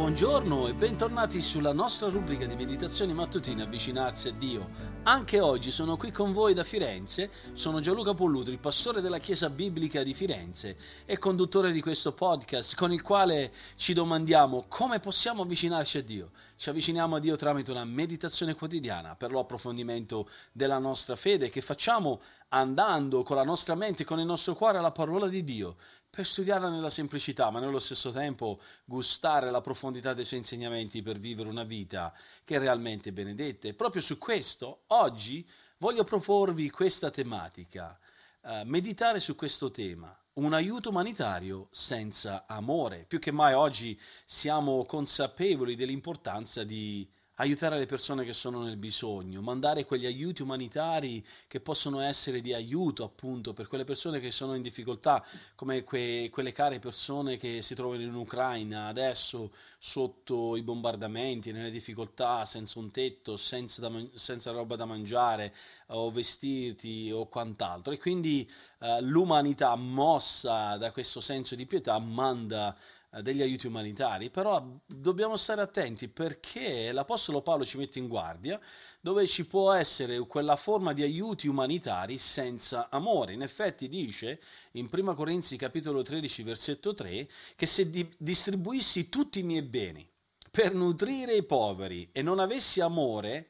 Buongiorno e bentornati sulla nostra rubrica di meditazioni mattutine Avvicinarsi a Dio. Anche oggi sono qui con voi da Firenze, sono Gianluca Polluto, il pastore della Chiesa Biblica di Firenze e conduttore di questo podcast con il quale ci domandiamo come possiamo avvicinarci a Dio. Ci avviciniamo a Dio tramite una meditazione quotidiana per l'approfondimento della nostra fede che facciamo andando con la nostra mente e con il nostro cuore alla parola di Dio per studiarla nella semplicità, ma nello stesso tempo gustare la profondità dei suoi insegnamenti per vivere una vita che è realmente benedetta. E proprio su questo, oggi voglio proporvi questa tematica, eh, meditare su questo tema, un aiuto umanitario senza amore. Più che mai oggi siamo consapevoli dell'importanza di aiutare le persone che sono nel bisogno, mandare quegli aiuti umanitari che possono essere di aiuto appunto per quelle persone che sono in difficoltà, come que- quelle care persone che si trovano in Ucraina adesso sotto i bombardamenti, nelle difficoltà, senza un tetto, senza, man- senza roba da mangiare o vestiti o quant'altro. E quindi eh, l'umanità mossa da questo senso di pietà manda eh, degli aiuti umanitari, però dobbiamo stare attenti perché l'Apostolo Paolo ci mette in guardia dove ci può essere quella forma di aiuti umanitari senza amore. In effetti dice in 1 Corinzi capitolo 13 versetto 3 che se di- distribuissi tutti i miei beni per nutrire i poveri e non avessi amore,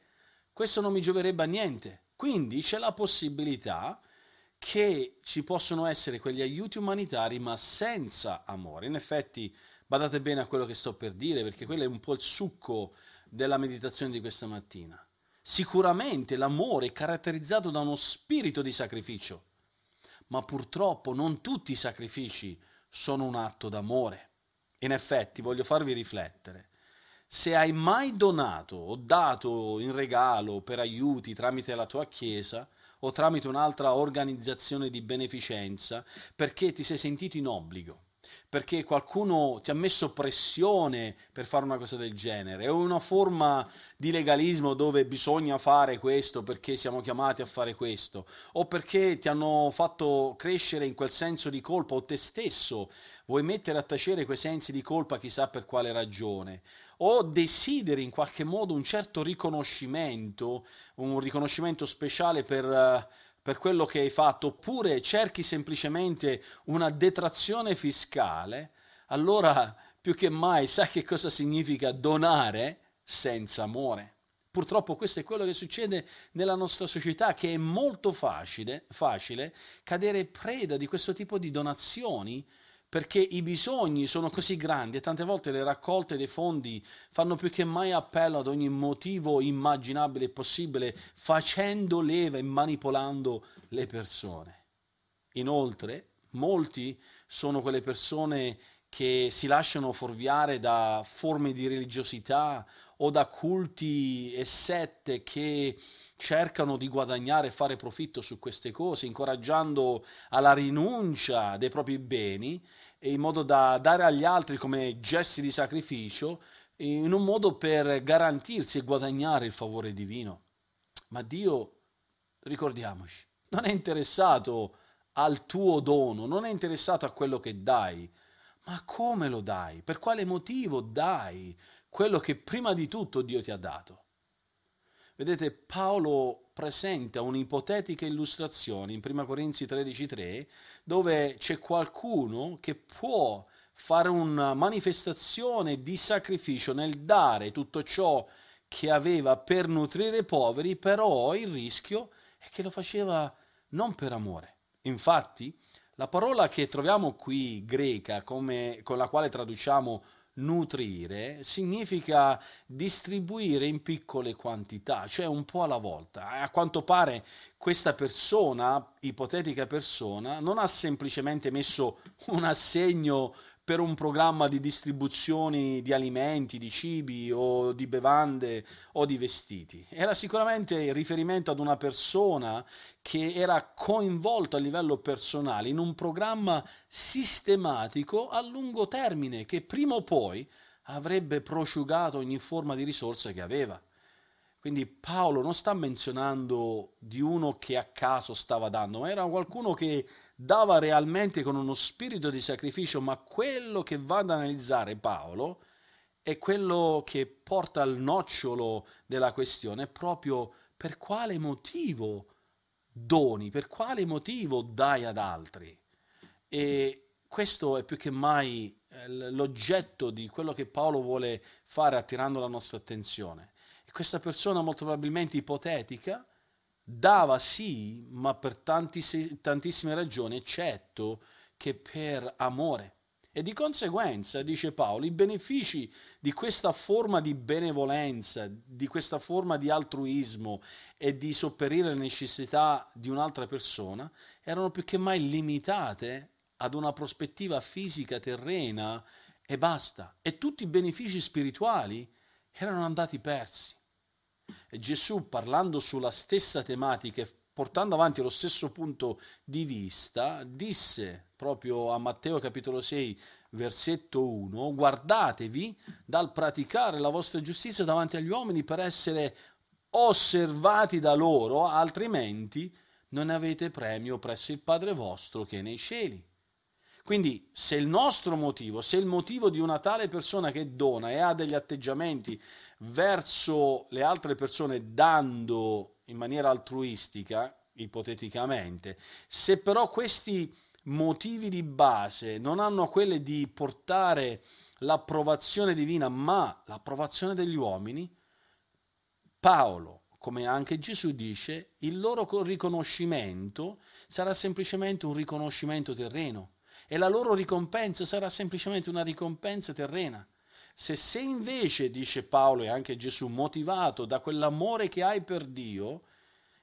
questo non mi gioverebbe a niente. Quindi c'è la possibilità che ci possono essere quegli aiuti umanitari ma senza amore. In effetti, badate bene a quello che sto per dire, perché quello è un po' il succo della meditazione di questa mattina. Sicuramente l'amore è caratterizzato da uno spirito di sacrificio, ma purtroppo non tutti i sacrifici sono un atto d'amore. In effetti, voglio farvi riflettere. Se hai mai donato o dato in regalo per aiuti tramite la tua chiesa, o tramite un'altra organizzazione di beneficenza perché ti sei sentito in obbligo, perché qualcuno ti ha messo pressione per fare una cosa del genere, o una forma di legalismo dove bisogna fare questo perché siamo chiamati a fare questo, o perché ti hanno fatto crescere in quel senso di colpa o te stesso vuoi mettere a tacere quei sensi di colpa chissà per quale ragione, o desideri in qualche modo un certo riconoscimento, un riconoscimento speciale per, eh, per quello che hai fatto, oppure cerchi semplicemente una detrazione fiscale, allora più che mai sai che cosa significa donare senza amore. Purtroppo questo è quello che succede nella nostra società, che è molto facile, facile cadere preda di questo tipo di donazioni perché i bisogni sono così grandi e tante volte le raccolte dei fondi fanno più che mai appello ad ogni motivo immaginabile e possibile, facendo leva e manipolando le persone. Inoltre, molti sono quelle persone che si lasciano fuorviare da forme di religiosità o da culti e sette che cercano di guadagnare e fare profitto su queste cose, incoraggiando alla rinuncia dei propri beni in modo da dare agli altri come gesti di sacrificio, in un modo per garantirsi e guadagnare il favore divino. Ma Dio, ricordiamoci, non è interessato al tuo dono, non è interessato a quello che dai, ma come lo dai, per quale motivo dai quello che prima di tutto Dio ti ha dato. Vedete, Paolo presenta un'ipotetica illustrazione in 1 Corinzi 13:3 dove c'è qualcuno che può fare una manifestazione di sacrificio nel dare tutto ciò che aveva per nutrire i poveri, però il rischio è che lo faceva non per amore. Infatti, la parola che troviamo qui greca, come, con la quale traduciamo nutrire significa distribuire in piccole quantità, cioè un po' alla volta. A quanto pare questa persona, ipotetica persona, non ha semplicemente messo un assegno per un programma di distribuzione di alimenti, di cibi o di bevande o di vestiti. Era sicuramente riferimento ad una persona che era coinvolta a livello personale in un programma sistematico a lungo termine che prima o poi avrebbe prosciugato ogni forma di risorsa che aveva. Quindi Paolo non sta menzionando di uno che a caso stava dando, ma era qualcuno che dava realmente con uno spirito di sacrificio, ma quello che va ad analizzare Paolo e quello che porta al nocciolo della questione è proprio per quale motivo doni, per quale motivo dai ad altri. E questo è più che mai eh, l'oggetto di quello che Paolo vuole fare attirando la nostra attenzione. E questa persona molto probabilmente ipotetica dava sì, ma per tanti, tantissime ragioni, eccetto che per amore. E di conseguenza, dice Paolo, i benefici di questa forma di benevolenza, di questa forma di altruismo e di sopperire alle necessità di un'altra persona erano più che mai limitate ad una prospettiva fisica terrena e basta. E tutti i benefici spirituali erano andati persi. E Gesù, parlando sulla stessa tematica e portando avanti lo stesso punto di vista, disse proprio a Matteo capitolo 6, versetto 1, guardatevi dal praticare la vostra giustizia davanti agli uomini per essere osservati da loro, altrimenti non avete premio presso il Padre vostro che è nei cieli. Quindi se il nostro motivo, se il motivo di una tale persona che dona e ha degli atteggiamenti verso le altre persone dando in maniera altruistica, ipoteticamente, se però questi motivi di base non hanno quelle di portare l'approvazione divina, ma l'approvazione degli uomini, Paolo, come anche Gesù dice, il loro riconoscimento sarà semplicemente un riconoscimento terreno e la loro ricompensa sarà semplicemente una ricompensa terrena. Se sei invece, dice Paolo e anche Gesù, motivato da quell'amore che hai per Dio,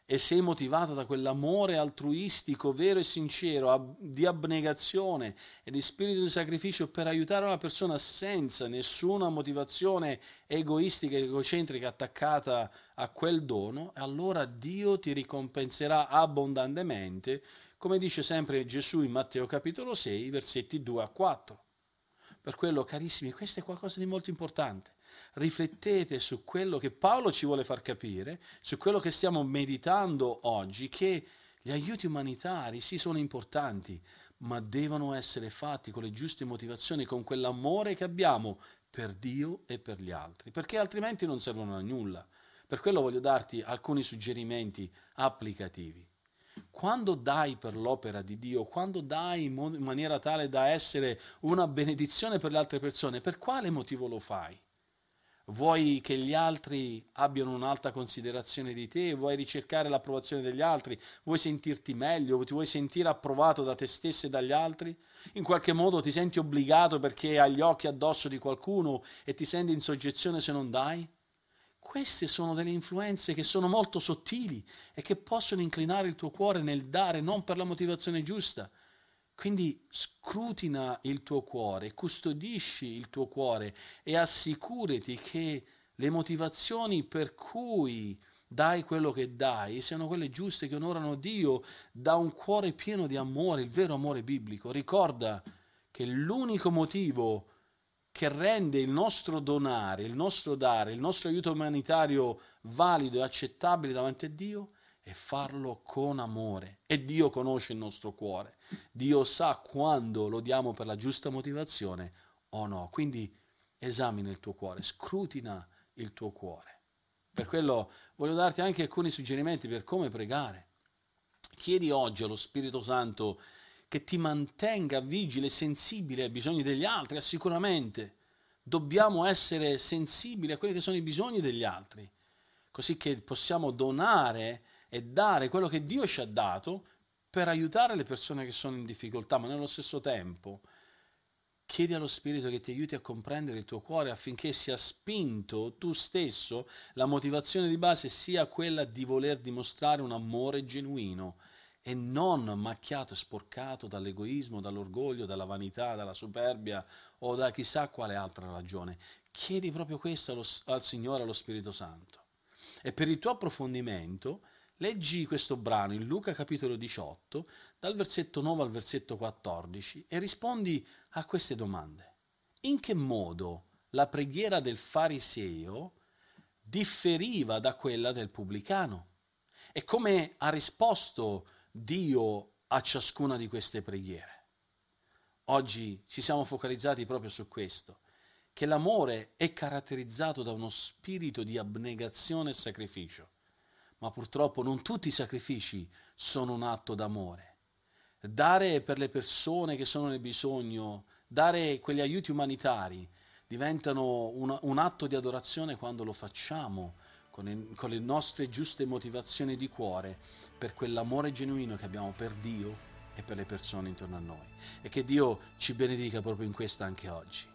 e sei motivato da quell'amore altruistico vero e sincero, di abnegazione e di spirito di sacrificio per aiutare una persona senza nessuna motivazione egoistica egocentrica attaccata a quel dono, allora Dio ti ricompenserà abbondantemente, come dice sempre Gesù in Matteo capitolo 6, versetti 2 a 4. Per quello, carissimi, questo è qualcosa di molto importante riflettete su quello che Paolo ci vuole far capire, su quello che stiamo meditando oggi, che gli aiuti umanitari sì sono importanti, ma devono essere fatti con le giuste motivazioni, con quell'amore che abbiamo per Dio e per gli altri, perché altrimenti non servono a nulla. Per quello voglio darti alcuni suggerimenti applicativi. Quando dai per l'opera di Dio, quando dai in maniera tale da essere una benedizione per le altre persone, per quale motivo lo fai? vuoi che gli altri abbiano un'alta considerazione di te, vuoi ricercare l'approvazione degli altri, vuoi sentirti meglio, ti vuoi sentire approvato da te stesso e dagli altri? In qualche modo ti senti obbligato perché hai gli occhi addosso di qualcuno e ti senti in soggezione se non dai? Queste sono delle influenze che sono molto sottili e che possono inclinare il tuo cuore nel dare non per la motivazione giusta, quindi scrutina il tuo cuore, custodisci il tuo cuore e assicurati che le motivazioni per cui dai quello che dai siano quelle giuste che onorano Dio da un cuore pieno di amore, il vero amore biblico. Ricorda che l'unico motivo che rende il nostro donare, il nostro dare, il nostro aiuto umanitario valido e accettabile davanti a Dio e farlo con amore. E Dio conosce il nostro cuore. Dio sa quando lo diamo per la giusta motivazione o no. Quindi esamina il tuo cuore, scrutina il tuo cuore. Per quello voglio darti anche alcuni suggerimenti per come pregare. Chiedi oggi allo Spirito Santo che ti mantenga vigile sensibile ai bisogni degli altri, sicuramente. Dobbiamo essere sensibili a quelli che sono i bisogni degli altri, così che possiamo donare e dare quello che Dio ci ha dato per aiutare le persone che sono in difficoltà, ma nello stesso tempo chiedi allo Spirito che ti aiuti a comprendere il tuo cuore affinché sia spinto tu stesso, la motivazione di base sia quella di voler dimostrare un amore genuino e non macchiato e sporcato dall'egoismo, dall'orgoglio, dalla vanità, dalla superbia o da chissà quale altra ragione. Chiedi proprio questo allo, al Signore, allo Spirito Santo. E per il tuo approfondimento, Leggi questo brano in Luca capitolo 18, dal versetto 9 al versetto 14 e rispondi a queste domande. In che modo la preghiera del fariseo differiva da quella del pubblicano? E come ha risposto Dio a ciascuna di queste preghiere? Oggi ci siamo focalizzati proprio su questo che l'amore è caratterizzato da uno spirito di abnegazione e sacrificio, ma purtroppo non tutti i sacrifici sono un atto d'amore. Dare per le persone che sono nel bisogno, dare quegli aiuti umanitari, diventano un, un atto di adorazione quando lo facciamo con, con le nostre giuste motivazioni di cuore per quell'amore genuino che abbiamo per Dio e per le persone intorno a noi. E che Dio ci benedica proprio in questa anche oggi.